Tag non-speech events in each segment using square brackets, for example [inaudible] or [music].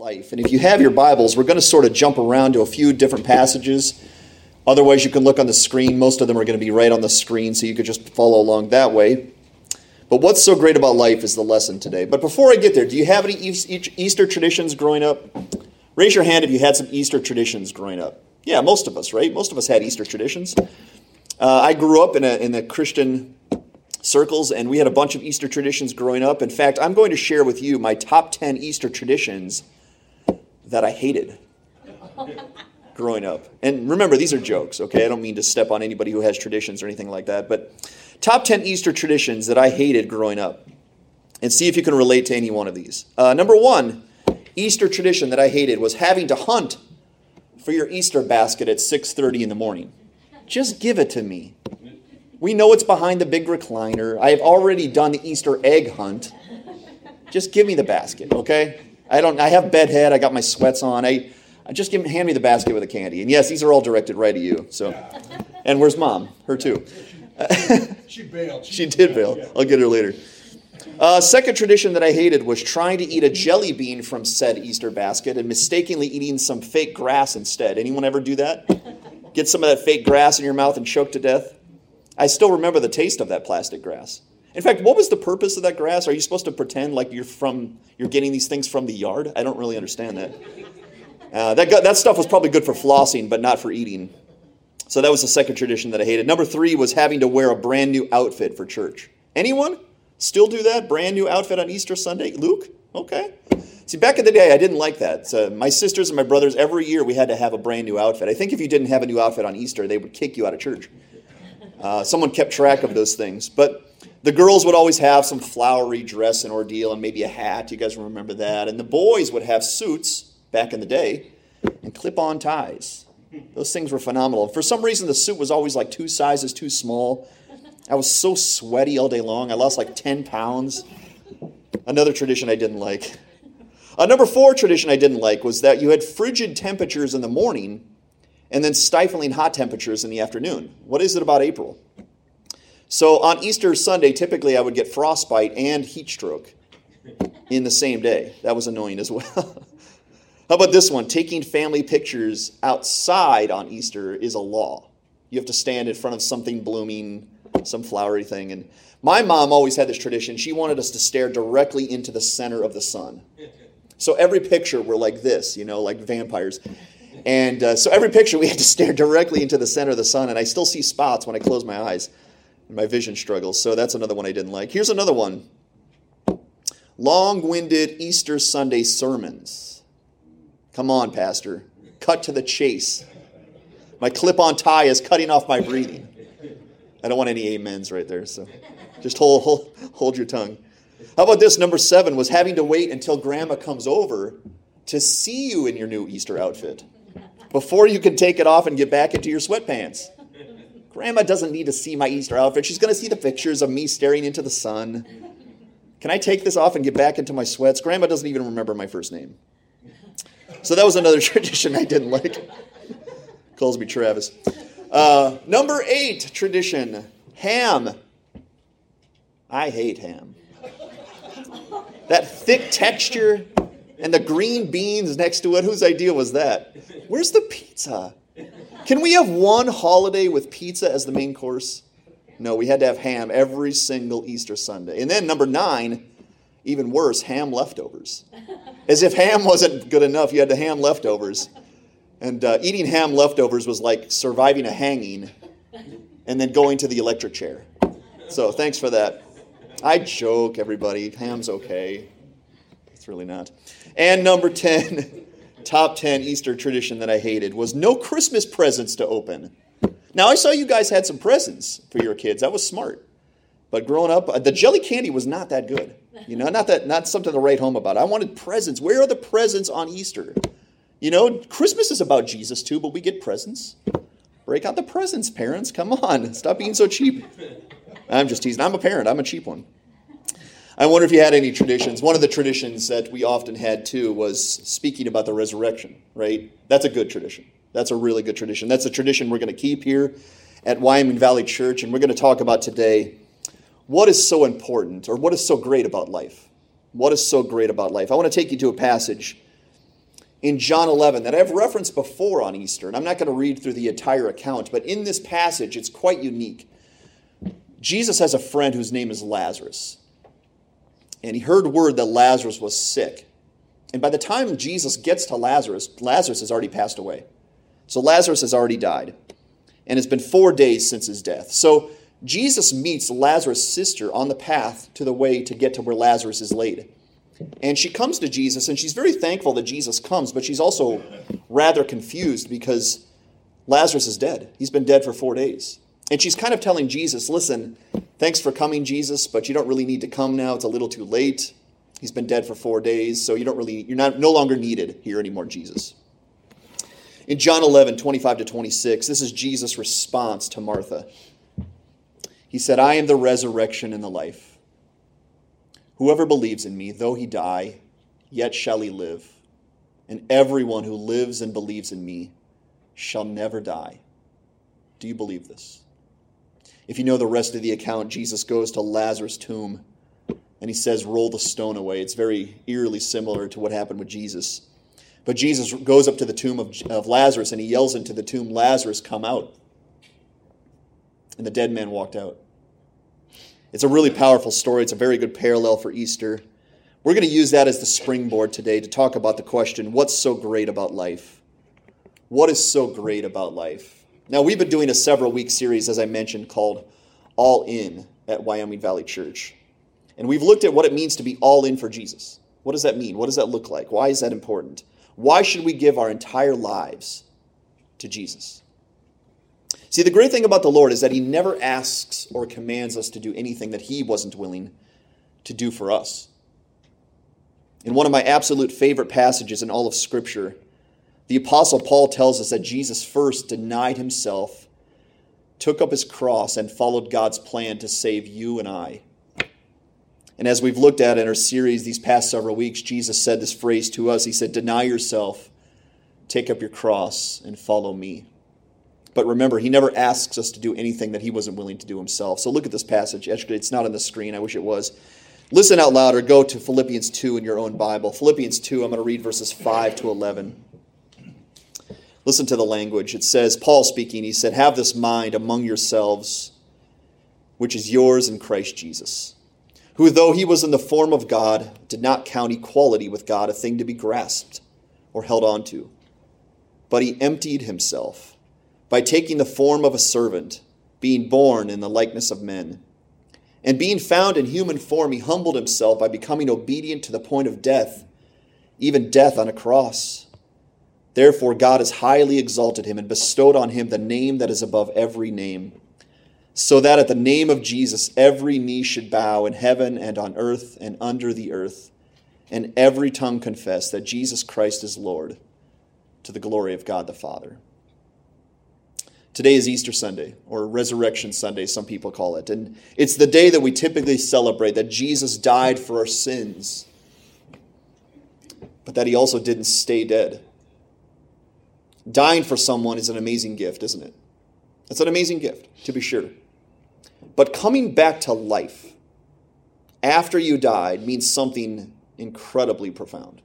life. And if you have your Bibles, we're going to sort of jump around to a few different passages. Otherwise, you can look on the screen. Most of them are going to be right on the screen, so you could just follow along that way. But what's so great about life is the lesson today. But before I get there, do you have any Easter traditions growing up? Raise your hand if you had some Easter traditions growing up. Yeah, most of us, right? Most of us had Easter traditions. Uh, I grew up in a, in a Christian circles, and we had a bunch of Easter traditions growing up. In fact, I'm going to share with you my top 10 Easter traditions that I hated growing up. And remember, these are jokes, okay? I don't mean to step on anybody who has traditions or anything like that, but top 10 Easter traditions that I hated growing up. And see if you can relate to any one of these. Uh, number one, Easter tradition that I hated was having to hunt for your Easter basket at 6:30 in the morning. Just give it to me. We know it's behind the big recliner. I have already done the Easter egg hunt. Just give me the basket, okay? I don't. I have bedhead. I got my sweats on. I, I just give hand me the basket with the candy. And yes, these are all directed right at you. So, and where's mom? Her too. [laughs] she bailed. She, she did bail. I'll get her later. Uh, second tradition that I hated was trying to eat a jelly bean from said Easter basket and mistakenly eating some fake grass instead. Anyone ever do that? Get some of that fake grass in your mouth and choke to death? I still remember the taste of that plastic grass. In fact, what was the purpose of that grass? Are you supposed to pretend like you're from you're getting these things from the yard? I don't really understand that. [laughs] Uh, that got, that stuff was probably good for flossing, but not for eating. So that was the second tradition that I hated. Number three was having to wear a brand new outfit for church. Anyone still do that? Brand new outfit on Easter Sunday? Luke? Okay. See, back in the day, I didn't like that. So my sisters and my brothers, every year we had to have a brand new outfit. I think if you didn't have a new outfit on Easter, they would kick you out of church. Uh, someone kept track of those things. But the girls would always have some flowery dress and ordeal and maybe a hat. You guys remember that. And the boys would have suits back in the day and clip on ties. Those things were phenomenal. For some reason, the suit was always like two sizes too small. I was so sweaty all day long. I lost like 10 pounds. Another tradition I didn't like. A number four tradition I didn't like was that you had frigid temperatures in the morning and then stifling hot temperatures in the afternoon. What is it about April? So on Easter Sunday, typically I would get frostbite and heat stroke in the same day. That was annoying as well. [laughs] How about this one? Taking family pictures outside on Easter is a law. You have to stand in front of something blooming, some flowery thing. And my mom always had this tradition. She wanted us to stare directly into the center of the sun. So every picture were like this, you know, like vampires. And uh, so every picture we had to stare directly into the center of the sun, and I still see spots when I close my eyes. My vision struggles. So that's another one I didn't like. Here's another one long winded Easter Sunday sermons. Come on, Pastor. Cut to the chase. My clip on tie is cutting off my breathing. I don't want any amens right there, so just hold, hold, hold your tongue. How about this? Number seven was having to wait until grandma comes over to see you in your new Easter outfit before you can take it off and get back into your sweatpants. Grandma doesn't need to see my Easter outfit. She's going to see the pictures of me staring into the sun. Can I take this off and get back into my sweats? Grandma doesn't even remember my first name. So that was another [laughs] tradition I didn't like. Calls me Travis. Uh, number eight tradition ham. I hate ham. That thick texture and the green beans next to it. Whose idea was that? Where's the pizza? Can we have one holiday with pizza as the main course? No, we had to have ham every single Easter Sunday. And then number nine, even worse, ham leftovers. As if ham wasn't good enough, you had the ham leftovers. And uh, eating ham leftovers was like surviving a hanging and then going to the electric chair. So thanks for that. I joke, everybody. Ham's okay. It's really not. And number 10, top 10 Easter tradition that I hated was no Christmas presents to open. Now, I saw you guys had some presents for your kids. That was smart. But growing up, uh, the jelly candy was not that good. You know, not that not something to write home about. I wanted presents. Where are the presents on Easter? You know, Christmas is about Jesus too, but we get presents. Break out the presents, parents. Come on. Stop being so cheap. I'm just teasing. I'm a parent. I'm a cheap one. I wonder if you had any traditions. One of the traditions that we often had too was speaking about the resurrection, right? That's a good tradition. That's a really good tradition. That's a tradition we're going to keep here at Wyoming Valley Church, and we're going to talk about today what is so important or what is so great about life. What is so great about life? I want to take you to a passage in John 11 that I've referenced before on Easter, and I'm not going to read through the entire account, but in this passage, it's quite unique. Jesus has a friend whose name is Lazarus, and he heard word that Lazarus was sick. And by the time Jesus gets to Lazarus, Lazarus has already passed away. So Lazarus has already died, and it's been four days since his death. So Jesus meets Lazarus' sister on the path to the way to get to where Lazarus is laid. And she comes to Jesus, and she's very thankful that Jesus comes, but she's also rather confused because Lazarus is dead. He's been dead for four days. And she's kind of telling Jesus, listen, thanks for coming, Jesus, but you don't really need to come now. It's a little too late. He's been dead for four days, so you don't really, you're not no longer needed here anymore, Jesus. In John 11, 25 to 26, this is Jesus' response to Martha. He said, I am the resurrection and the life. Whoever believes in me, though he die, yet shall he live. And everyone who lives and believes in me shall never die. Do you believe this? If you know the rest of the account, Jesus goes to Lazarus' tomb and he says, Roll the stone away. It's very eerily similar to what happened with Jesus. But Jesus goes up to the tomb of, of Lazarus and he yells into the tomb, Lazarus, come out and the dead man walked out. It's a really powerful story. It's a very good parallel for Easter. We're going to use that as the springboard today to talk about the question what's so great about life? What is so great about life? Now, we've been doing a several week series, as I mentioned, called All In at Wyoming Valley Church. And we've looked at what it means to be all in for Jesus. What does that mean? What does that look like? Why is that important? Why should we give our entire lives to Jesus? See, the great thing about the Lord is that He never asks or commands us to do anything that He wasn't willing to do for us. In one of my absolute favorite passages in all of Scripture, the Apostle Paul tells us that Jesus first denied Himself, took up His cross, and followed God's plan to save you and I. And as we've looked at in our series these past several weeks, Jesus said this phrase to us He said, Deny yourself, take up your cross, and follow me. But remember, he never asks us to do anything that he wasn't willing to do himself. So look at this passage. Actually, it's not on the screen. I wish it was. Listen out loud or go to Philippians 2 in your own Bible. Philippians 2, I'm going to read verses 5 to 11. Listen to the language. It says, Paul speaking, he said, Have this mind among yourselves, which is yours in Christ Jesus, who, though he was in the form of God, did not count equality with God a thing to be grasped or held on to, but he emptied himself by taking the form of a servant, being born in the likeness of men. And being found in human form, he humbled himself by becoming obedient to the point of death, even death on a cross. Therefore, God has highly exalted him and bestowed on him the name that is above every name, so that at the name of Jesus every knee should bow in heaven and on earth and under the earth, and every tongue confess that Jesus Christ is Lord, to the glory of God the Father. Today is Easter Sunday, or Resurrection Sunday, some people call it. And it's the day that we typically celebrate that Jesus died for our sins, but that he also didn't stay dead. Dying for someone is an amazing gift, isn't it? It's an amazing gift, to be sure. But coming back to life after you died means something incredibly profound.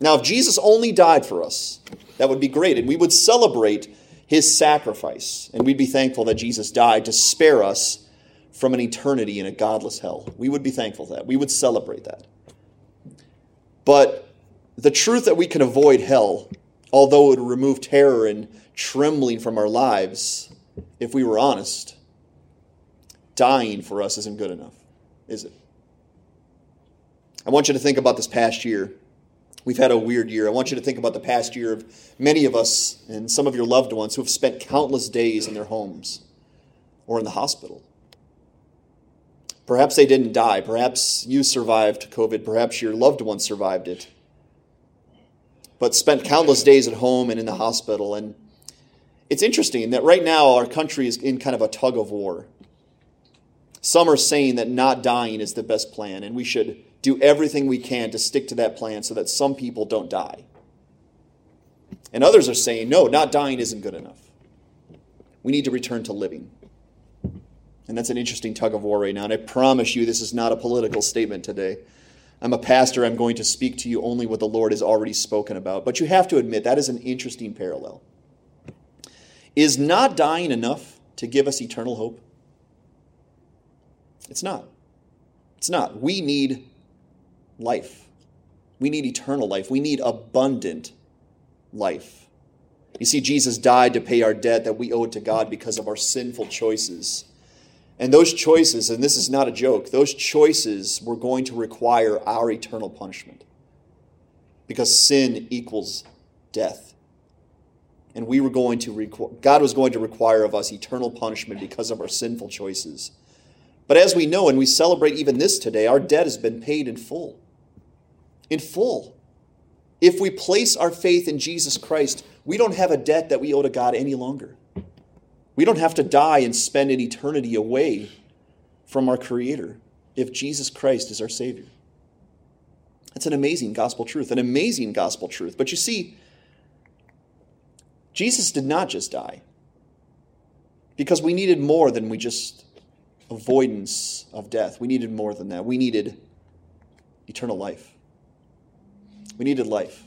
Now, if Jesus only died for us, that would be great, and we would celebrate his sacrifice. And we'd be thankful that Jesus died to spare us from an eternity in a godless hell. We would be thankful for that. We would celebrate that. But the truth that we can avoid hell, although it would remove terror and trembling from our lives, if we were honest, dying for us isn't good enough, is it? I want you to think about this past year. We've had a weird year. I want you to think about the past year of many of us and some of your loved ones who have spent countless days in their homes or in the hospital. Perhaps they didn't die. Perhaps you survived COVID. Perhaps your loved one survived it. But spent countless days at home and in the hospital. And it's interesting that right now our country is in kind of a tug of war. Some are saying that not dying is the best plan, and we should do everything we can to stick to that plan so that some people don't die. And others are saying, no, not dying isn't good enough. We need to return to living. And that's an interesting tug of war right now. And I promise you, this is not a political statement today. I'm a pastor. I'm going to speak to you only what the Lord has already spoken about. But you have to admit, that is an interesting parallel. Is not dying enough to give us eternal hope? It's not. It's not. We need life. We need eternal life. We need abundant life. You see, Jesus died to pay our debt that we owed to God because of our sinful choices. And those choices, and this is not a joke, those choices were going to require our eternal punishment. Because sin equals death. And we were going to requ- God was going to require of us eternal punishment because of our sinful choices. But as we know, and we celebrate even this today, our debt has been paid in full. In full. If we place our faith in Jesus Christ, we don't have a debt that we owe to God any longer. We don't have to die and spend an eternity away from our Creator if Jesus Christ is our Savior. That's an amazing gospel truth, an amazing gospel truth. But you see, Jesus did not just die because we needed more than we just avoidance of death. We needed more than that. We needed eternal life. We needed life,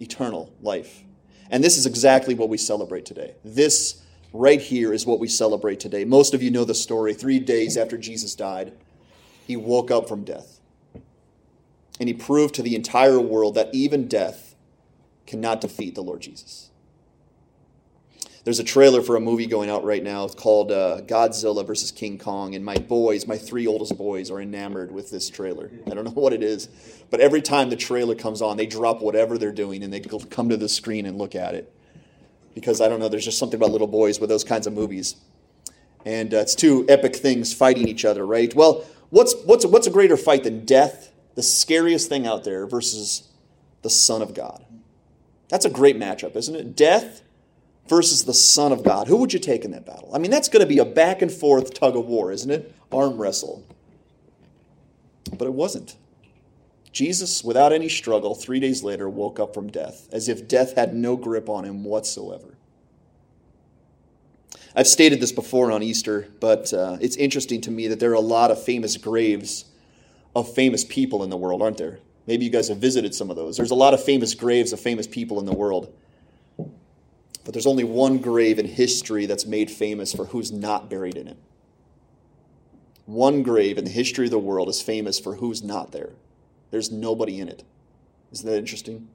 eternal life. And this is exactly what we celebrate today. This right here is what we celebrate today. Most of you know the story. Three days after Jesus died, he woke up from death. And he proved to the entire world that even death cannot defeat the Lord Jesus. There's a trailer for a movie going out right now. It's called uh, Godzilla versus King Kong. And my boys, my three oldest boys, are enamored with this trailer. I don't know [laughs] what it is, but every time the trailer comes on, they drop whatever they're doing and they come to the screen and look at it because I don't know, there's just something about little boys with those kinds of movies. And uh, it's two epic things fighting each other, right? Well, what's, what's, what's a greater fight than death, the scariest thing out there, versus the Son of God? That's a great matchup, isn't it? Death versus the Son of God. Who would you take in that battle? I mean, that's going to be a back and forth tug of war, isn't it? Arm wrestle. But it wasn't. Jesus, without any struggle, three days later woke up from death, as if death had no grip on him whatsoever. I've stated this before on Easter, but uh, it's interesting to me that there are a lot of famous graves of famous people in the world, aren't there? Maybe you guys have visited some of those. There's a lot of famous graves of famous people in the world. But there's only one grave in history that's made famous for who's not buried in it. One grave in the history of the world is famous for who's not there. There's nobody in it. Isn't that interesting?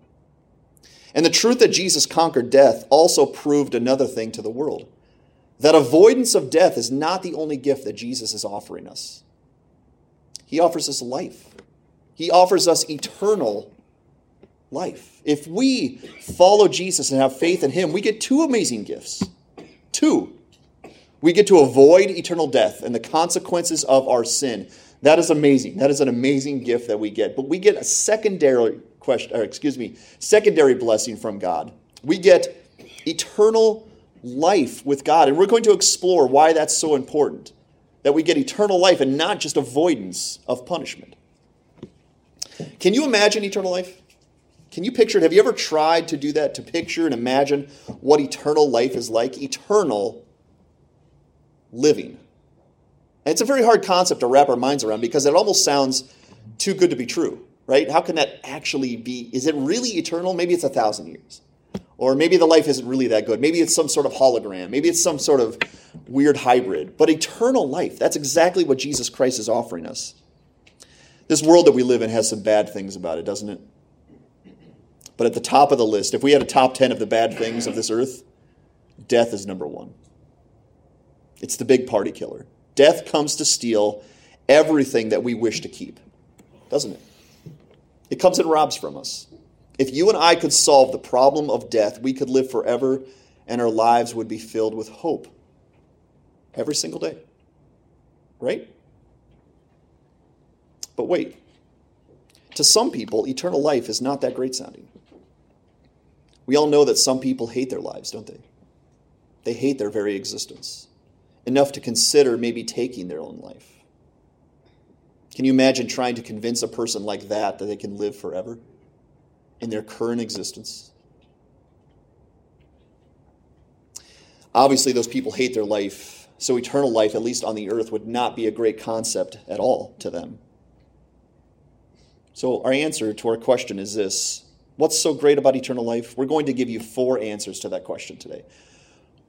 And the truth that Jesus conquered death also proved another thing to the world that avoidance of death is not the only gift that Jesus is offering us. He offers us life, He offers us eternal life. If we follow Jesus and have faith in Him, we get two amazing gifts. Two. We get to avoid eternal death and the consequences of our sin. That is amazing. That is an amazing gift that we get. But we get a secondary question, or excuse me, secondary blessing from God. We get eternal life with God. And we're going to explore why that's so important. That we get eternal life and not just avoidance of punishment. Can you imagine eternal life? Can you picture it? Have you ever tried to do that, to picture and imagine what eternal life is like? Eternal living. It's a very hard concept to wrap our minds around because it almost sounds too good to be true, right? How can that actually be? Is it really eternal? Maybe it's a thousand years. Or maybe the life isn't really that good. Maybe it's some sort of hologram. Maybe it's some sort of weird hybrid. But eternal life, that's exactly what Jesus Christ is offering us. This world that we live in has some bad things about it, doesn't it? But at the top of the list, if we had a top 10 of the bad things of this earth, death is number one. It's the big party killer. Death comes to steal everything that we wish to keep, doesn't it? It comes and robs from us. If you and I could solve the problem of death, we could live forever and our lives would be filled with hope every single day. Right? But wait. To some people, eternal life is not that great sounding. We all know that some people hate their lives, don't they? They hate their very existence enough to consider maybe taking their own life. Can you imagine trying to convince a person like that that they can live forever in their current existence? Obviously, those people hate their life, so eternal life, at least on the earth, would not be a great concept at all to them. So, our answer to our question is this What's so great about eternal life? We're going to give you four answers to that question today.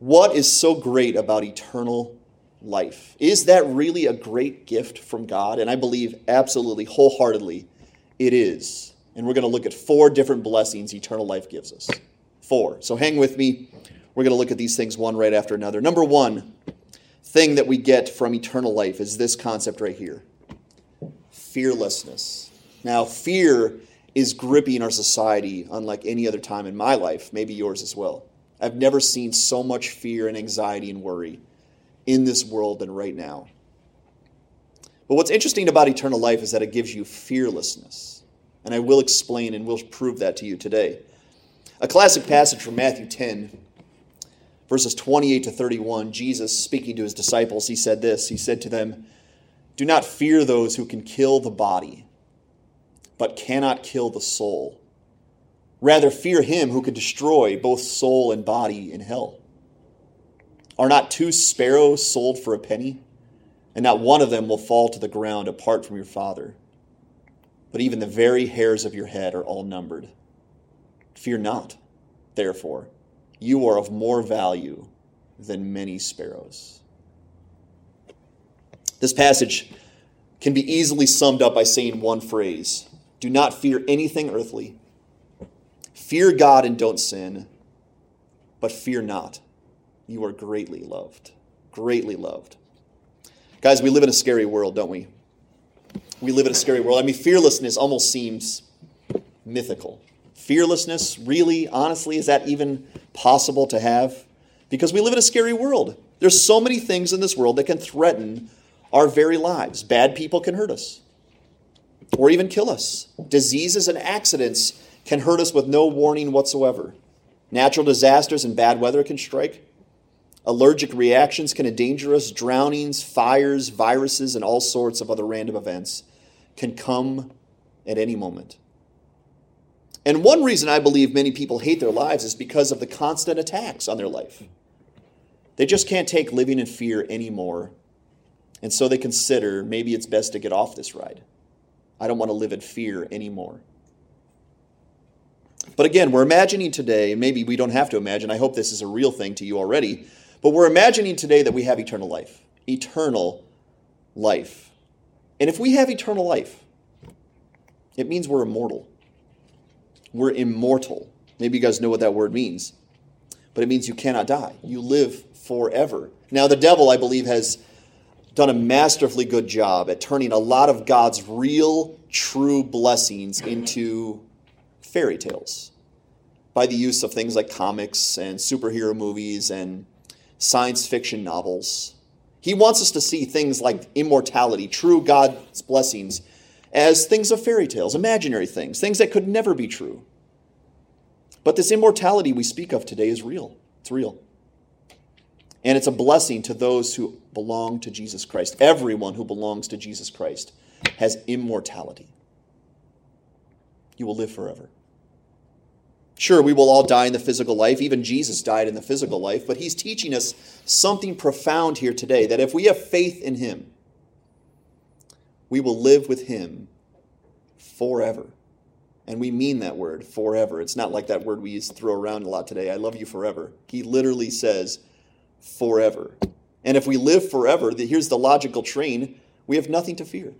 What is so great about eternal life? Is that really a great gift from God? And I believe absolutely, wholeheartedly, it is. And we're going to look at four different blessings eternal life gives us. Four. So hang with me. We're going to look at these things one right after another. Number one thing that we get from eternal life is this concept right here fearlessness. Now, fear is gripping our society unlike any other time in my life, maybe yours as well. I've never seen so much fear and anxiety and worry in this world than right now. But what's interesting about eternal life is that it gives you fearlessness. And I will explain and will prove that to you today. A classic passage from Matthew 10, verses 28 to 31, Jesus speaking to his disciples, he said this He said to them, Do not fear those who can kill the body but cannot kill the soul. Rather, fear him who could destroy both soul and body in hell. Are not two sparrows sold for a penny? And not one of them will fall to the ground apart from your Father. But even the very hairs of your head are all numbered. Fear not, therefore, you are of more value than many sparrows. This passage can be easily summed up by saying one phrase do not fear anything earthly. Fear God and don't sin, but fear not. You are greatly loved. Greatly loved. Guys, we live in a scary world, don't we? We live in a scary world. I mean, fearlessness almost seems mythical. Fearlessness, really, honestly, is that even possible to have? Because we live in a scary world. There's so many things in this world that can threaten our very lives. Bad people can hurt us or even kill us. Diseases and accidents can hurt us with no warning whatsoever. Natural disasters and bad weather can strike. Allergic reactions can endanger us. Drownings, fires, viruses, and all sorts of other random events can come at any moment. And one reason I believe many people hate their lives is because of the constant attacks on their life. They just can't take living in fear anymore. And so they consider maybe it's best to get off this ride. I don't want to live in fear anymore. But again, we're imagining today, and maybe we don't have to imagine, I hope this is a real thing to you already, but we're imagining today that we have eternal life. Eternal life. And if we have eternal life, it means we're immortal. We're immortal. Maybe you guys know what that word means, but it means you cannot die. You live forever. Now, the devil, I believe, has done a masterfully good job at turning a lot of God's real, true blessings into fairy tales by the use of things like comics and superhero movies and science fiction novels. He wants us to see things like immortality, true God's blessings, as things of fairy tales, imaginary things, things that could never be true. But this immortality we speak of today is real. It's real. And it's a blessing to those who belong to Jesus Christ. Everyone who belongs to Jesus Christ has immortality. You will live forever. Sure, we will all die in the physical life. Even Jesus died in the physical life. But he's teaching us something profound here today that if we have faith in him, we will live with him forever. And we mean that word, forever. It's not like that word we used to throw around a lot today. I love you forever. He literally says, forever. And if we live forever, here's the logical train we have nothing to fear.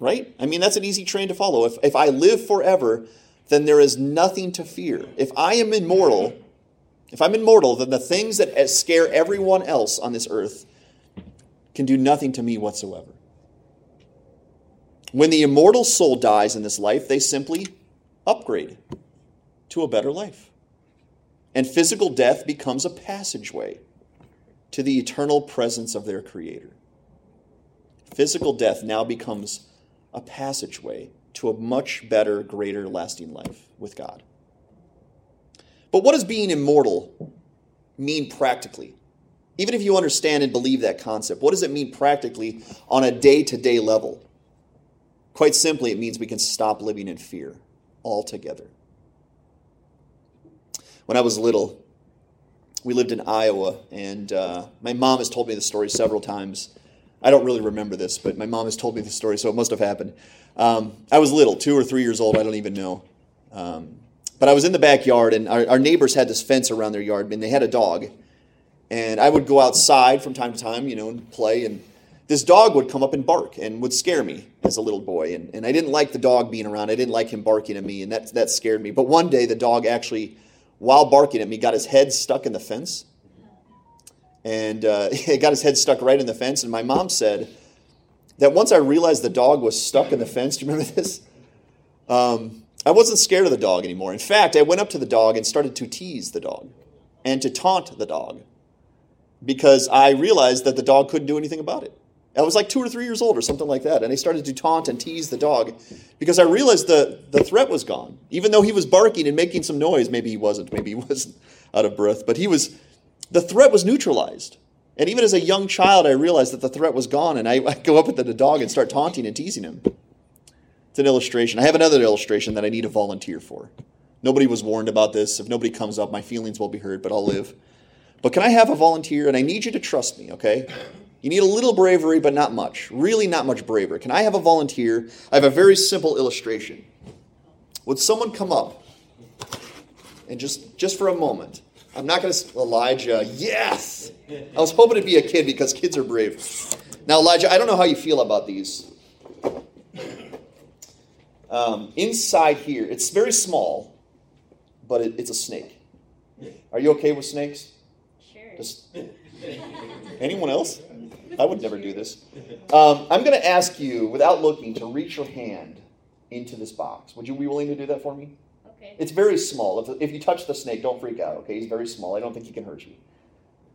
Right? I mean, that's an easy train to follow. If, if I live forever, then there is nothing to fear. If I am immortal, if I'm immortal, then the things that scare everyone else on this earth can do nothing to me whatsoever. When the immortal soul dies in this life, they simply upgrade to a better life. And physical death becomes a passageway to the eternal presence of their Creator. Physical death now becomes a passageway to a much better, greater, lasting life with God. But what does being immortal mean practically? Even if you understand and believe that concept, what does it mean practically on a day to day level? Quite simply, it means we can stop living in fear altogether. When I was little, we lived in Iowa, and uh, my mom has told me the story several times. I don't really remember this, but my mom has told me the story, so it must have happened. Um, I was little, two or three years old, I don't even know. Um, but I was in the backyard, and our, our neighbors had this fence around their yard, and they had a dog. And I would go outside from time to time, you know, and play. And this dog would come up and bark and would scare me as a little boy. And, and I didn't like the dog being around. I didn't like him barking at me, and that, that scared me. But one day, the dog actually, while barking at me, got his head stuck in the fence. And uh, [laughs] he got his head stuck right in the fence. And my mom said that once I realized the dog was stuck in the fence, [laughs] do you remember this? Um, I wasn't scared of the dog anymore. In fact, I went up to the dog and started to tease the dog and to taunt the dog because I realized that the dog couldn't do anything about it. I was like two or three years old or something like that, and I started to taunt and tease the dog because I realized the, the threat was gone. Even though he was barking and making some noise, maybe he wasn't, maybe he [laughs] wasn't out of breath, but he was, the threat was neutralized. And even as a young child, I realized that the threat was gone, and I, [laughs] I go up at the dog and start taunting and teasing him. It's an illustration. I have another illustration that I need a volunteer for. Nobody was warned about this. If nobody comes up, my feelings will be hurt, but I'll live. But can I have a volunteer? And I need you to trust me, okay? You need a little bravery, but not much. Really, not much bravery. Can I have a volunteer? I have a very simple illustration. Would someone come up and just just for a moment? I'm not going to Elijah. Yes. I was hoping it'd be a kid because kids are brave. Now, Elijah, I don't know how you feel about these. Um, inside here, it's very small, but it, it's a snake. Are you okay with snakes? Sure. Just, anyone else? I would never do this. Um, I'm going to ask you, without looking, to reach your hand into this box. Would you be willing to do that for me? Okay. It's very small. If, if you touch the snake, don't freak out, okay? He's very small. I don't think he can hurt you.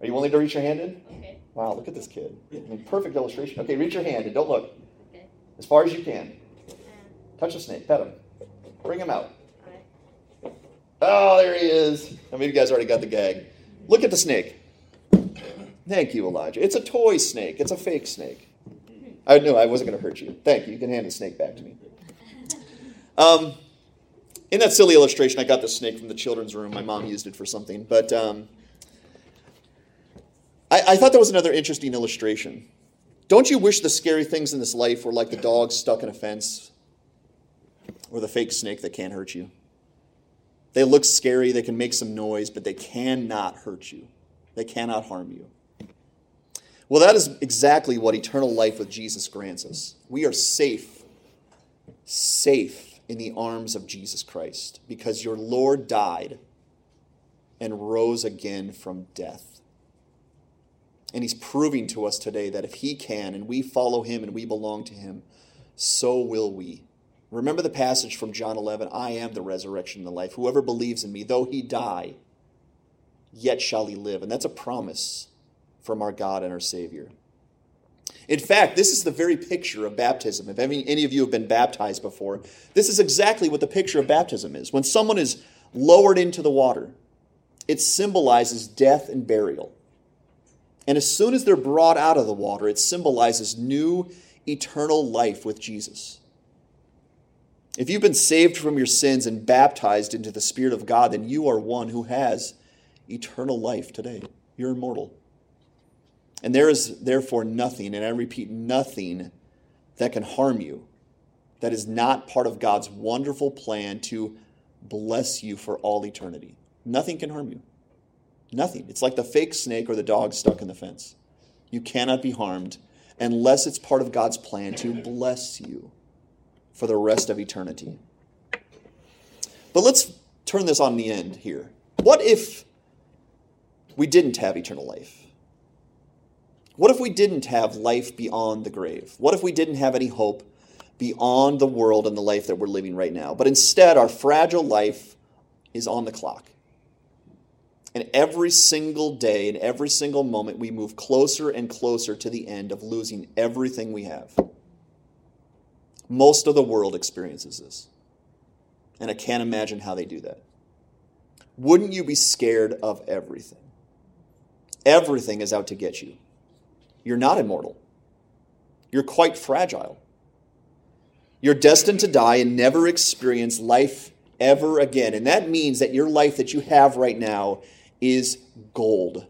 Are you willing to reach your hand in? Okay. Wow, look at this kid. I mean, perfect illustration. Okay, reach your hand and don't look. Okay. As far as you can. Uh, Touch the snake, pet him. Bring him out. Oh, there he is. I mean, you guys already got the gag? Look at the snake. Thank you, Elijah. It's a toy snake. It's a fake snake. I knew I wasn't going to hurt you. Thank you. You can hand the snake back to me. Um, in that silly illustration, I got the snake from the children's room. My mom used it for something. But um, I, I thought that was another interesting illustration. Don't you wish the scary things in this life were like the dog stuck in a fence or the fake snake that can't hurt you? They look scary, they can make some noise, but they cannot hurt you. They cannot harm you. Well, that is exactly what eternal life with Jesus grants us. We are safe, safe in the arms of Jesus Christ because your Lord died and rose again from death. And he's proving to us today that if he can and we follow him and we belong to him, so will we. Remember the passage from John 11 I am the resurrection and the life. Whoever believes in me, though he die, yet shall he live. And that's a promise from our God and our Savior. In fact, this is the very picture of baptism. If any, any of you have been baptized before, this is exactly what the picture of baptism is. When someone is lowered into the water, it symbolizes death and burial. And as soon as they're brought out of the water, it symbolizes new eternal life with Jesus. If you've been saved from your sins and baptized into the Spirit of God, then you are one who has eternal life today. You're immortal. And there is therefore nothing, and I repeat, nothing that can harm you that is not part of God's wonderful plan to bless you for all eternity. Nothing can harm you. Nothing. It's like the fake snake or the dog stuck in the fence. You cannot be harmed unless it's part of God's plan to bless you for the rest of eternity. But let's turn this on the end here. What if we didn't have eternal life? What if we didn't have life beyond the grave? What if we didn't have any hope beyond the world and the life that we're living right now? But instead, our fragile life is on the clock. And every single day and every single moment, we move closer and closer to the end of losing everything we have. Most of the world experiences this. And I can't imagine how they do that. Wouldn't you be scared of everything? Everything is out to get you. You're not immortal. You're quite fragile. You're destined to die and never experience life ever again. And that means that your life that you have right now is gold.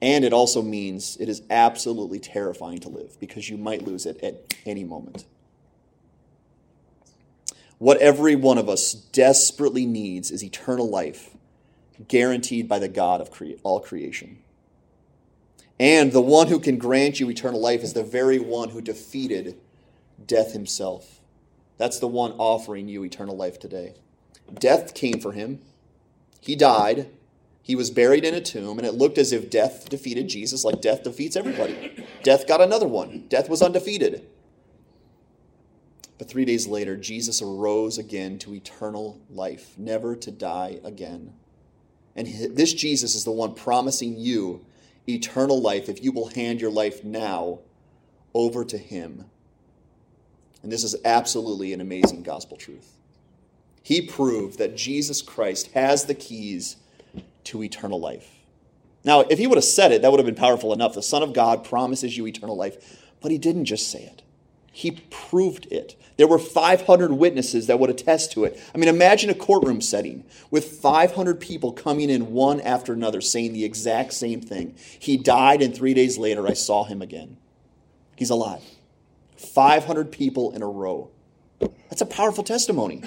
And it also means it is absolutely terrifying to live because you might lose it at any moment. What every one of us desperately needs is eternal life, guaranteed by the God of cre- all creation. And the one who can grant you eternal life is the very one who defeated death himself. That's the one offering you eternal life today. Death came for him. He died. He was buried in a tomb, and it looked as if death defeated Jesus, like death defeats everybody. Death got another one. Death was undefeated. But three days later, Jesus arose again to eternal life, never to die again. And this Jesus is the one promising you eternal life if you will hand your life now over to him. And this is absolutely an amazing gospel truth. He proved that Jesus Christ has the keys to eternal life. Now, if he would have said it, that would have been powerful enough. The Son of God promises you eternal life. But he didn't just say it, he proved it. There were 500 witnesses that would attest to it. I mean, imagine a courtroom setting with 500 people coming in one after another saying the exact same thing. He died, and three days later, I saw him again. He's alive. 500 people in a row. That's a powerful testimony.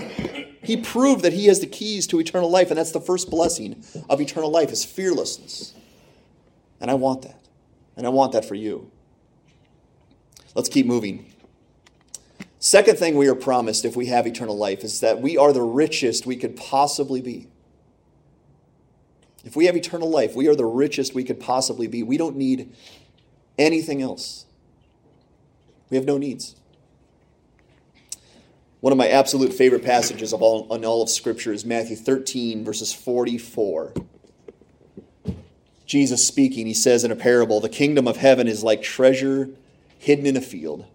He proved that he has the keys to eternal life, and that's the first blessing of eternal life is fearlessness. And I want that. And I want that for you. Let's keep moving. Second thing we are promised if we have eternal life is that we are the richest we could possibly be. If we have eternal life, we are the richest we could possibly be. We don't need anything else. We have no needs. One of my absolute favorite passages of all, in all of Scripture is Matthew 13, verses 44. Jesus speaking, he says in a parable, The kingdom of heaven is like treasure hidden in a field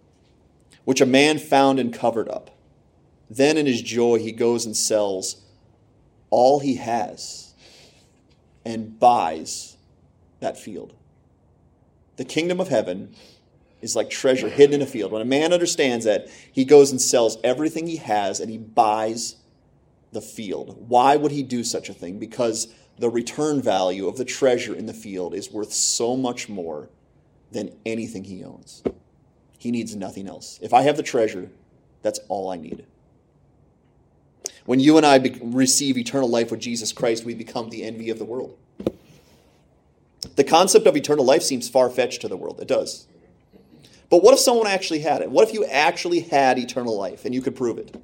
which a man found and covered up. Then in his joy, he goes and sells all he has and buys that field. The kingdom of heaven is like treasure hidden in a field. When a man understands that, he goes and sells everything he has and he buys the field. Why would he do such a thing? Because the return value of the treasure in the field is worth so much more than anything he owns. He needs nothing else. If I have the treasure, that's all I need. When you and I be- receive eternal life with Jesus Christ, we become the envy of the world. The concept of eternal life seems far fetched to the world. It does. But what if someone actually had it? What if you actually had eternal life and you could prove it?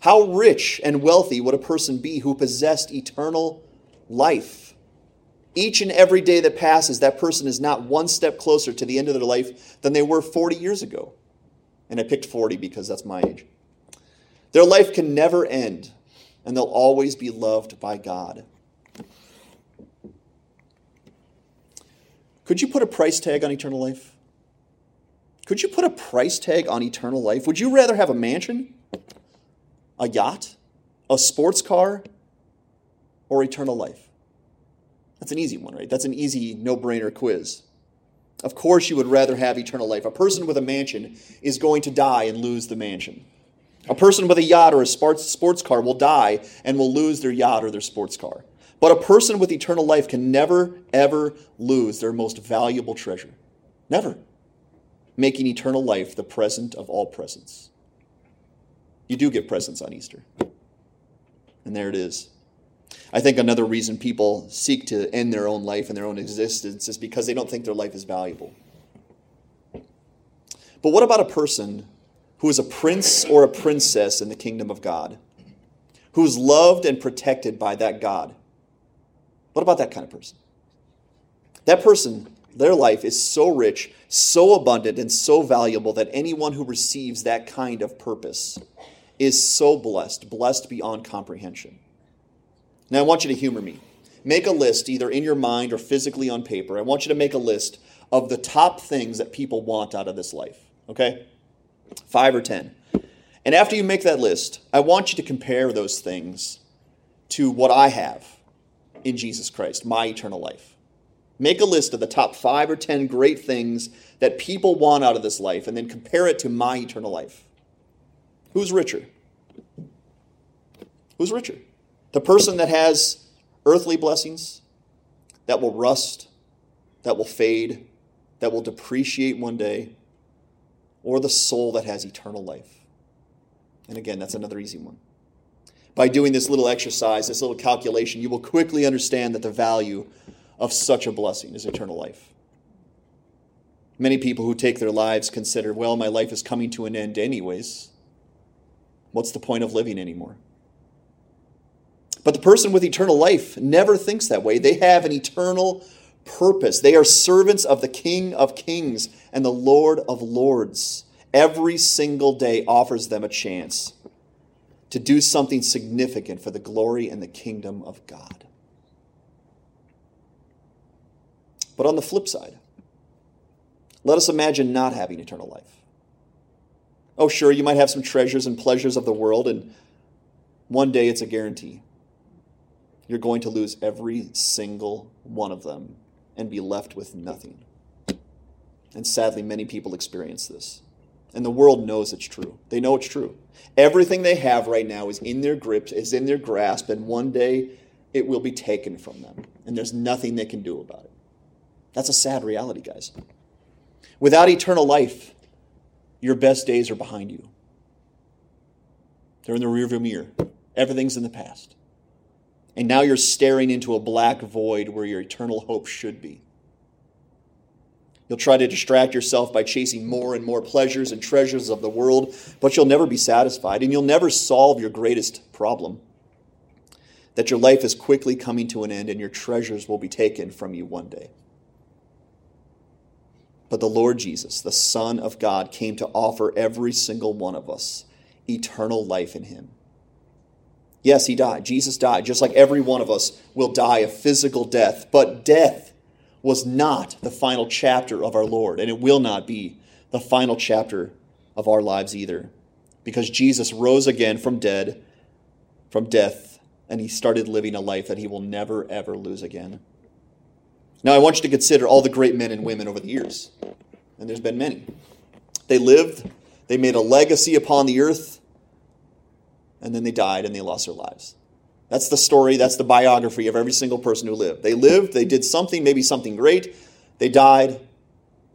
How rich and wealthy would a person be who possessed eternal life? Each and every day that passes, that person is not one step closer to the end of their life than they were 40 years ago. And I picked 40 because that's my age. Their life can never end, and they'll always be loved by God. Could you put a price tag on eternal life? Could you put a price tag on eternal life? Would you rather have a mansion, a yacht, a sports car, or eternal life? That's an easy one, right? That's an easy no brainer quiz. Of course, you would rather have eternal life. A person with a mansion is going to die and lose the mansion. A person with a yacht or a sports car will die and will lose their yacht or their sports car. But a person with eternal life can never, ever lose their most valuable treasure. Never. Making eternal life the present of all presents. You do get presents on Easter. And there it is. I think another reason people seek to end their own life and their own existence is because they don't think their life is valuable. But what about a person who is a prince or a princess in the kingdom of God, who is loved and protected by that God? What about that kind of person? That person, their life is so rich, so abundant, and so valuable that anyone who receives that kind of purpose is so blessed, blessed beyond comprehension. Now, I want you to humor me. Make a list, either in your mind or physically on paper. I want you to make a list of the top things that people want out of this life, okay? Five or ten. And after you make that list, I want you to compare those things to what I have in Jesus Christ, my eternal life. Make a list of the top five or ten great things that people want out of this life, and then compare it to my eternal life. Who's richer? Who's richer? The person that has earthly blessings that will rust, that will fade, that will depreciate one day, or the soul that has eternal life? And again, that's another easy one. By doing this little exercise, this little calculation, you will quickly understand that the value of such a blessing is eternal life. Many people who take their lives consider, well, my life is coming to an end anyways. What's the point of living anymore? But the person with eternal life never thinks that way. They have an eternal purpose. They are servants of the King of Kings and the Lord of Lords. Every single day offers them a chance to do something significant for the glory and the kingdom of God. But on the flip side, let us imagine not having eternal life. Oh, sure, you might have some treasures and pleasures of the world, and one day it's a guarantee. You're going to lose every single one of them and be left with nothing. And sadly, many people experience this. And the world knows it's true. They know it's true. Everything they have right now is in their grip, is in their grasp, and one day it will be taken from them. And there's nothing they can do about it. That's a sad reality, guys. Without eternal life, your best days are behind you. They're in the rearview mirror. Everything's in the past. And now you're staring into a black void where your eternal hope should be. You'll try to distract yourself by chasing more and more pleasures and treasures of the world, but you'll never be satisfied and you'll never solve your greatest problem that your life is quickly coming to an end and your treasures will be taken from you one day. But the Lord Jesus, the Son of God, came to offer every single one of us eternal life in Him. Yes, he died. Jesus died, just like every one of us will die a physical death. But death was not the final chapter of our Lord, and it will not be the final chapter of our lives either. Because Jesus rose again from dead, from death, and he started living a life that he will never ever lose again. Now I want you to consider all the great men and women over the years. And there's been many. They lived, they made a legacy upon the earth, and then they died and they lost their lives. That's the story, that's the biography of every single person who lived. They lived, they did something, maybe something great, they died,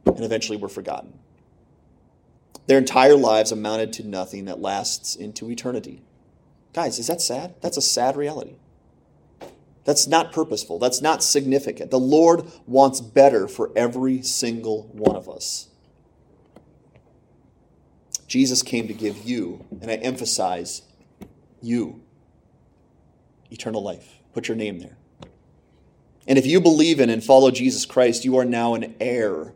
and eventually were forgotten. Their entire lives amounted to nothing that lasts into eternity. Guys, is that sad? That's a sad reality. That's not purposeful. That's not significant. The Lord wants better for every single one of us. Jesus came to give you, and I emphasize you eternal life. Put your name there. And if you believe in and follow Jesus Christ, you are now an heir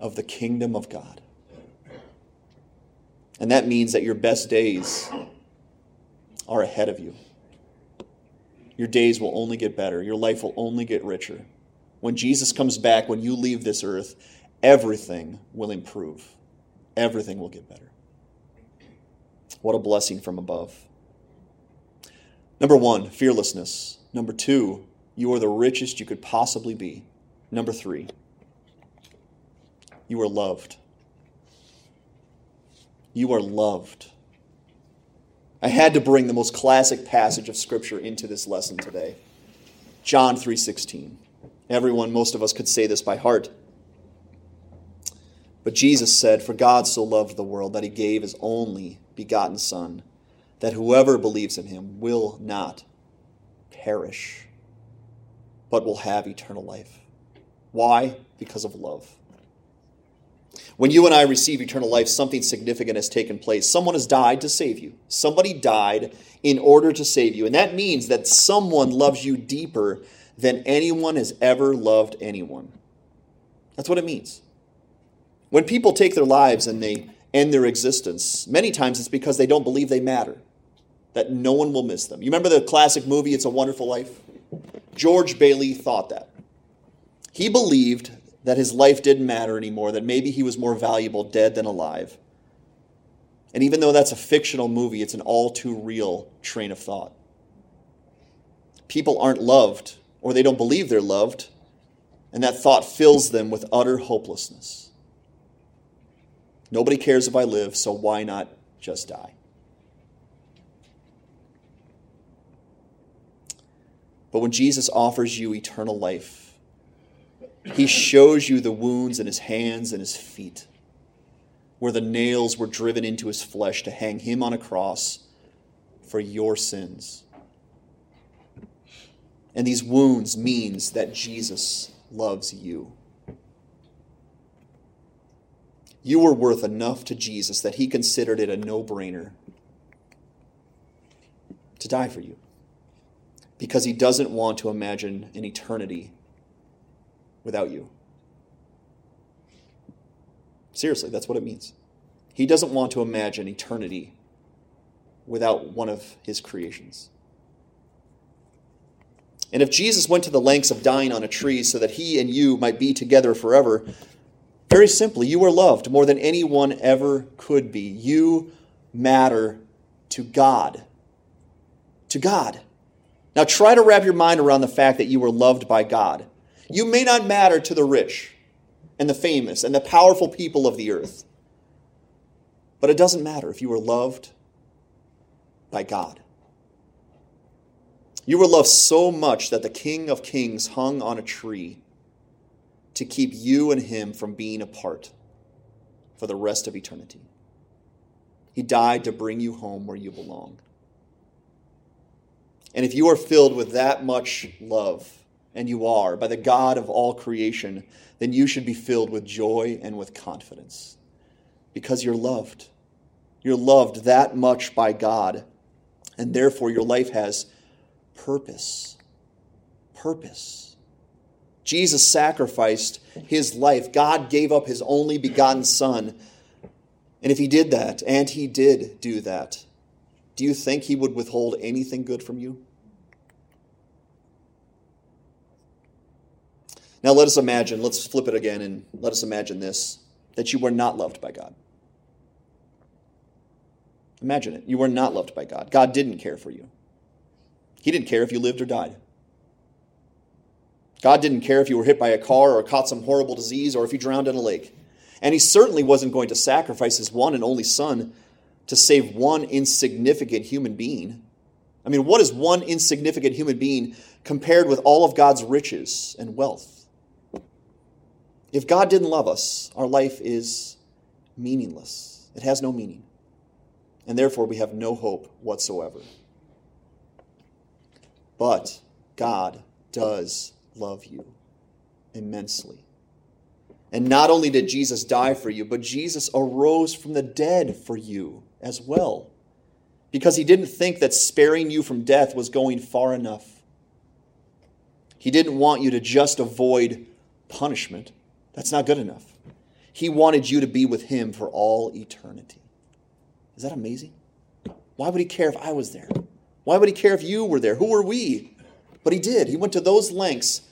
of the kingdom of God. And that means that your best days are ahead of you. Your days will only get better, your life will only get richer. When Jesus comes back, when you leave this earth, everything will improve, everything will get better. What a blessing from above. Number one, fearlessness. Number two, you are the richest you could possibly be. Number three, you are loved. You are loved. I had to bring the most classic passage of scripture into this lesson today. John 3:16. Everyone, most of us could say this by heart. But Jesus said, "For God so loved the world that he gave his only begotten son, that whoever believes in him will not perish, but will have eternal life. Why? Because of love. When you and I receive eternal life, something significant has taken place. Someone has died to save you. Somebody died in order to save you. And that means that someone loves you deeper than anyone has ever loved anyone. That's what it means. When people take their lives and they end their existence, many times it's because they don't believe they matter that no one will miss them. You remember the classic movie, It's a Wonderful Life? George Bailey thought that. He believed that his life didn't matter anymore, that maybe he was more valuable dead than alive. And even though that's a fictional movie, it's an all too real train of thought. People aren't loved, or they don't believe they're loved, and that thought fills them with utter hopelessness. Nobody cares if I live, so why not just die? But when Jesus offers you eternal life, He shows you the wounds in his hands and his feet, where the nails were driven into his flesh to hang him on a cross for your sins. And these wounds means that Jesus loves you. You were worth enough to Jesus that he considered it a no-brainer to die for you because he doesn't want to imagine an eternity without you. Seriously, that's what it means. He doesn't want to imagine eternity without one of his creations. And if Jesus went to the lengths of dying on a tree so that he and you might be together forever, very simply, you are loved more than anyone ever could be. You matter to God. To God. Now try to wrap your mind around the fact that you were loved by God. You may not matter to the rich and the famous and the powerful people of the earth, but it doesn't matter if you were loved by God. You were loved so much that the King of Kings hung on a tree to keep you and him from being apart for the rest of eternity. He died to bring you home where you belong. And if you are filled with that much love, and you are, by the God of all creation, then you should be filled with joy and with confidence because you're loved. You're loved that much by God, and therefore your life has purpose. Purpose. Jesus sacrificed his life. God gave up his only begotten Son. And if he did that, and he did do that, do you think he would withhold anything good from you? Now let us imagine, let's flip it again and let us imagine this that you were not loved by God. Imagine it. You were not loved by God. God didn't care for you. He didn't care if you lived or died. God didn't care if you were hit by a car or caught some horrible disease or if you drowned in a lake. And He certainly wasn't going to sacrifice His one and only Son to save one insignificant human being. I mean, what is one insignificant human being compared with all of God's riches and wealth? If God didn't love us, our life is meaningless. It has no meaning. And therefore, we have no hope whatsoever. But God does love you immensely. And not only did Jesus die for you, but Jesus arose from the dead for you as well. Because he didn't think that sparing you from death was going far enough. He didn't want you to just avoid punishment. That's not good enough. He wanted you to be with him for all eternity. Is that amazing? Why would he care if I was there? Why would he care if you were there? Who were we? But he did. He went to those lengths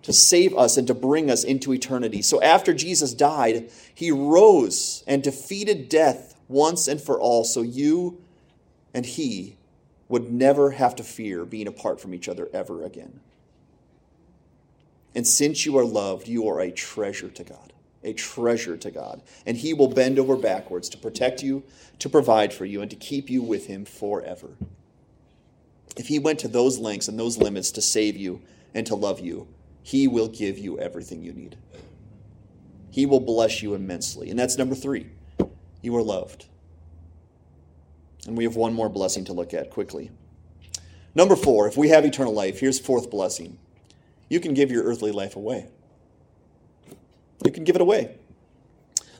to save us and to bring us into eternity. So after Jesus died, he rose and defeated death once and for all, so you and he would never have to fear being apart from each other ever again. And since you are loved, you are a treasure to God, a treasure to God. And he will bend over backwards to protect you, to provide for you, and to keep you with him forever if he went to those lengths and those limits to save you and to love you, he will give you everything you need. He will bless you immensely. And that's number three. You are loved. And we have one more blessing to look at quickly. Number four, if we have eternal life, here's fourth blessing. You can give your earthly life away. You can give it away.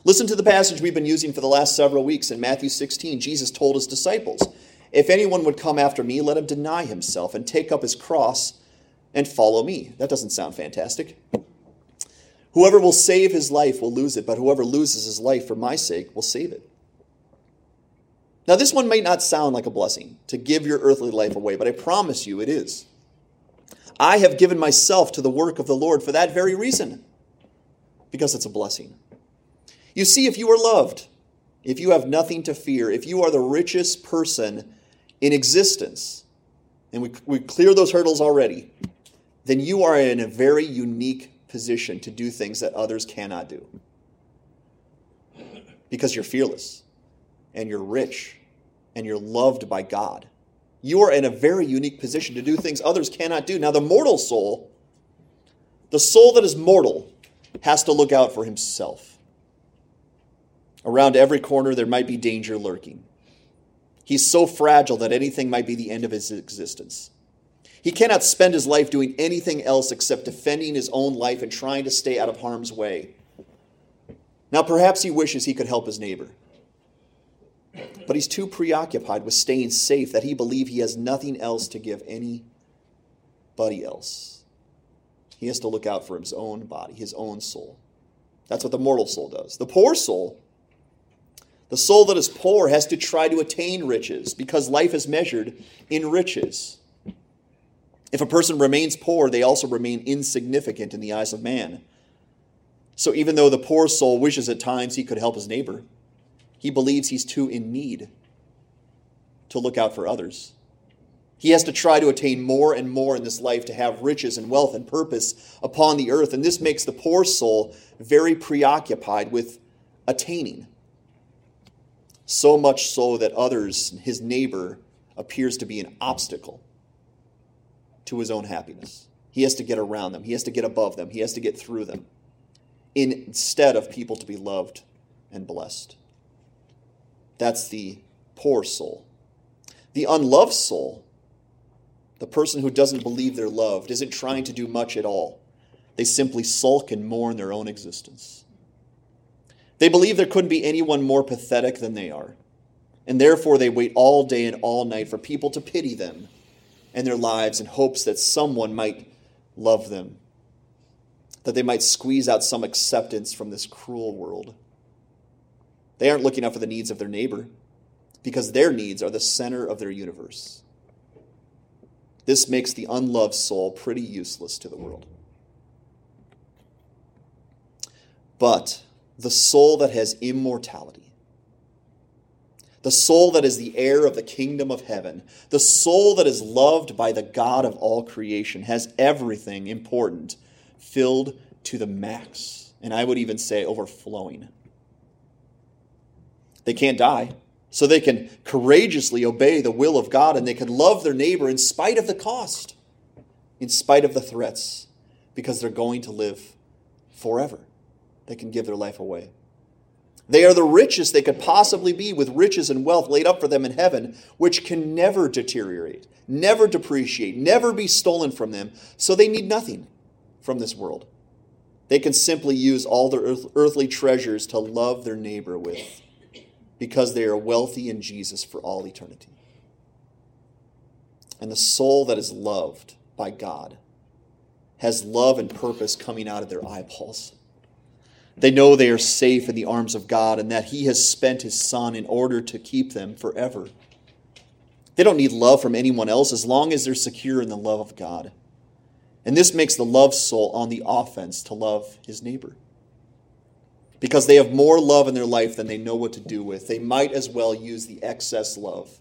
Listen to the passage we've been using for the last several weeks in Matthew 16. Jesus told his disciples, if anyone would come after me, let him deny himself and take up his cross and follow me. That doesn't sound fantastic. Whoever will save his life will lose it, but whoever loses his life for my sake will save it. Now, this one may not sound like a blessing to give your earthly life away, but I promise you it is. I have given myself to the work of the Lord for that very reason, because it's a blessing. You see, if you are loved, if you have nothing to fear, if you are the richest person in existence, and we, we clear those hurdles already, then you are in a very unique position to do things that others cannot do. Because you're fearless, and you're rich, and you're loved by God. You are in a very unique position to do things others cannot do. Now, the mortal soul, the soul that is mortal, has to look out for himself. Around every corner, there might be danger lurking. He's so fragile that anything might be the end of his existence. He cannot spend his life doing anything else except defending his own life and trying to stay out of harm's way. Now, perhaps he wishes he could help his neighbor. But he's too preoccupied with staying safe that he believes he has nothing else to give anybody else. He has to look out for his own body, his own soul. That's what the mortal soul does. The poor soul, the soul that is poor, has to try to attain riches because life is measured in riches. If a person remains poor, they also remain insignificant in the eyes of man. So even though the poor soul wishes at times he could help his neighbor, he believes he's too in need to look out for others. He has to try to attain more and more in this life to have riches and wealth and purpose upon the earth. And this makes the poor soul very preoccupied with attaining. So much so that others, his neighbor, appears to be an obstacle to his own happiness. He has to get around them, he has to get above them, he has to get through them, instead of people to be loved and blessed. That's the poor soul. The unloved soul, the person who doesn't believe they're loved, isn't trying to do much at all. They simply sulk and mourn their own existence. They believe there couldn't be anyone more pathetic than they are, and therefore they wait all day and all night for people to pity them and their lives in hopes that someone might love them, that they might squeeze out some acceptance from this cruel world. They aren't looking out for the needs of their neighbor because their needs are the center of their universe. This makes the unloved soul pretty useless to the world. But the soul that has immortality, the soul that is the heir of the kingdom of heaven, the soul that is loved by the God of all creation, has everything important filled to the max, and I would even say overflowing. They can't die. So they can courageously obey the will of God and they can love their neighbor in spite of the cost, in spite of the threats, because they're going to live forever. They can give their life away. They are the richest they could possibly be with riches and wealth laid up for them in heaven, which can never deteriorate, never depreciate, never be stolen from them, so they need nothing from this world. They can simply use all their earthly treasures to love their neighbor with because they are wealthy in Jesus for all eternity. And the soul that is loved by God has love and purpose coming out of their eyeballs. They know they are safe in the arms of God and that He has spent His Son in order to keep them forever. They don't need love from anyone else as long as they're secure in the love of God. And this makes the love soul on the offense to love his neighbor because they have more love in their life than they know what to do with. They might as well use the excess love,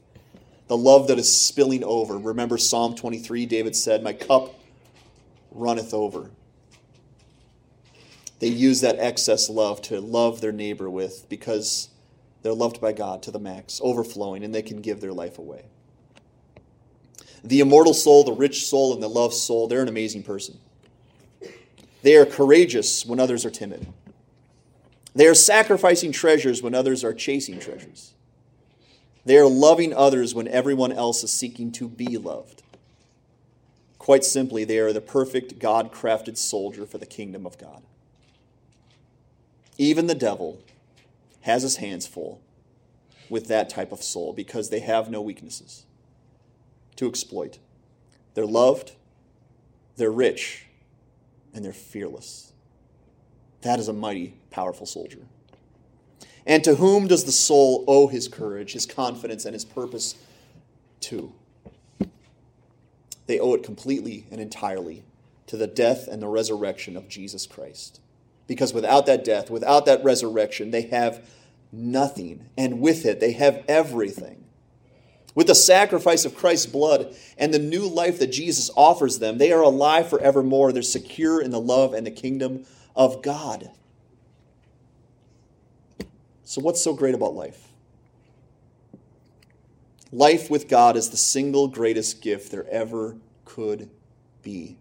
the love that is spilling over. Remember Psalm 23, David said, My cup runneth over. They use that excess love to love their neighbor with because they're loved by God to the max, overflowing, and they can give their life away. The immortal soul, the rich soul, and the loved soul, they're an amazing person. They are courageous when others are timid. They are sacrificing treasures when others are chasing treasures. They are loving others when everyone else is seeking to be loved. Quite simply, they are the perfect God crafted soldier for the kingdom of God. Even the devil has his hands full with that type of soul because they have no weaknesses to exploit. They're loved, they're rich, and they're fearless. That is a mighty, powerful soldier. And to whom does the soul owe his courage, his confidence, and his purpose to? They owe it completely and entirely to the death and the resurrection of Jesus Christ. Because without that death, without that resurrection, they have nothing. And with it, they have everything. With the sacrifice of Christ's blood and the new life that Jesus offers them, they are alive forevermore. They're secure in the love and the kingdom of God. So, what's so great about life? Life with God is the single greatest gift there ever could be.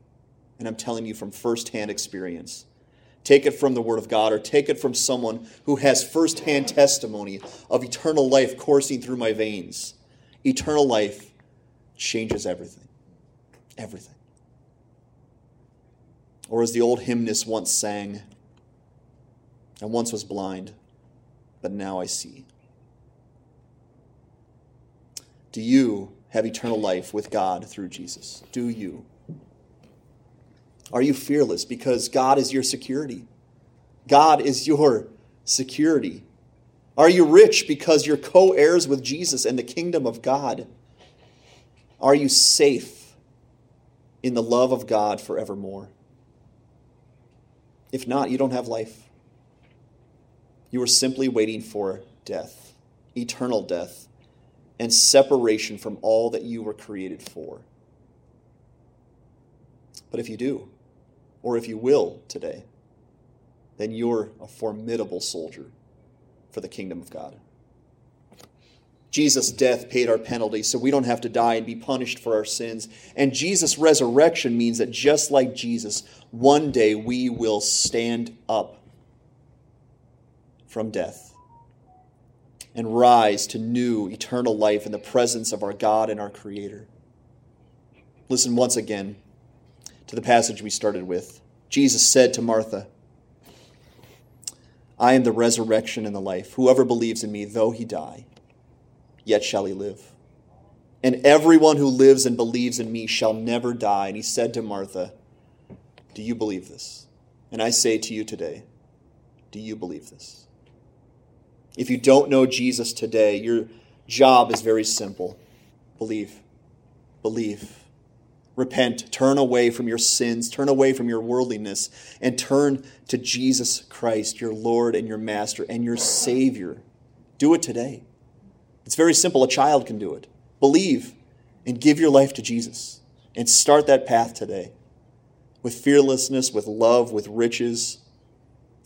And I'm telling you from firsthand experience. take it from the Word of God or take it from someone who has firsthand testimony of eternal life coursing through my veins. Eternal life changes everything. Everything. Or as the old hymnist once sang, I once was blind, but now I see. Do you have eternal life with God through Jesus? Do you? Are you fearless because God is your security? God is your security. Are you rich because you're co heirs with Jesus and the kingdom of God? Are you safe in the love of God forevermore? If not, you don't have life. You are simply waiting for death, eternal death, and separation from all that you were created for. But if you do, or if you will today, then you're a formidable soldier for the kingdom of God. Jesus' death paid our penalty, so we don't have to die and be punished for our sins. And Jesus' resurrection means that just like Jesus, one day we will stand up from death and rise to new eternal life in the presence of our God and our Creator. Listen once again to the passage we started with. Jesus said to Martha, I am the resurrection and the life. Whoever believes in me, though he die, yet shall he live. And everyone who lives and believes in me shall never die. And he said to Martha, Do you believe this? And I say to you today, Do you believe this? If you don't know Jesus today, your job is very simple believe. Believe. Repent. Turn away from your sins. Turn away from your worldliness and turn to Jesus Christ, your Lord and your Master and your Savior. Do it today. It's very simple. A child can do it. Believe and give your life to Jesus and start that path today with fearlessness, with love, with riches,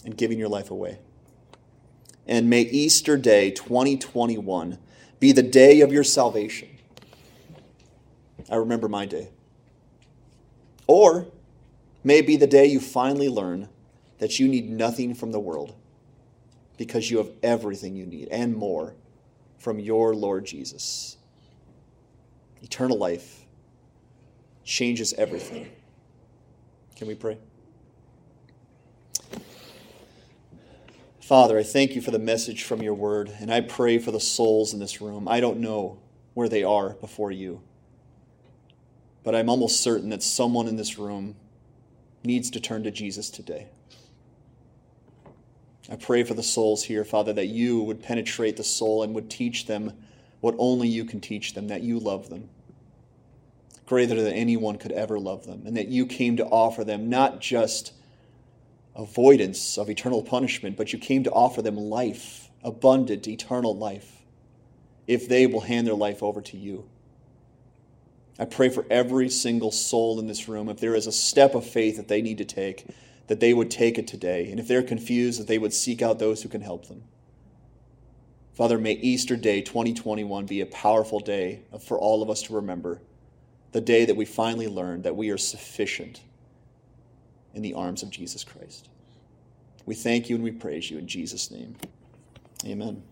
and giving your life away. And may Easter Day 2021 be the day of your salvation. I remember my day. Or may be the day you finally learn that you need nothing from the world because you have everything you need and more from your Lord Jesus. Eternal life changes everything. Can we pray? Father, I thank you for the message from your word, and I pray for the souls in this room. I don't know where they are before you, but I'm almost certain that someone in this room needs to turn to Jesus today. I pray for the souls here, Father, that you would penetrate the soul and would teach them what only you can teach them, that you love them greater than anyone could ever love them, and that you came to offer them not just avoidance of eternal punishment, but you came to offer them life, abundant, eternal life, if they will hand their life over to you. I pray for every single soul in this room, if there is a step of faith that they need to take, that they would take it today. And if they're confused, that they would seek out those who can help them. Father, may Easter Day 2021 be a powerful day for all of us to remember. The day that we finally learn that we are sufficient in the arms of Jesus Christ. We thank you and we praise you in Jesus' name. Amen.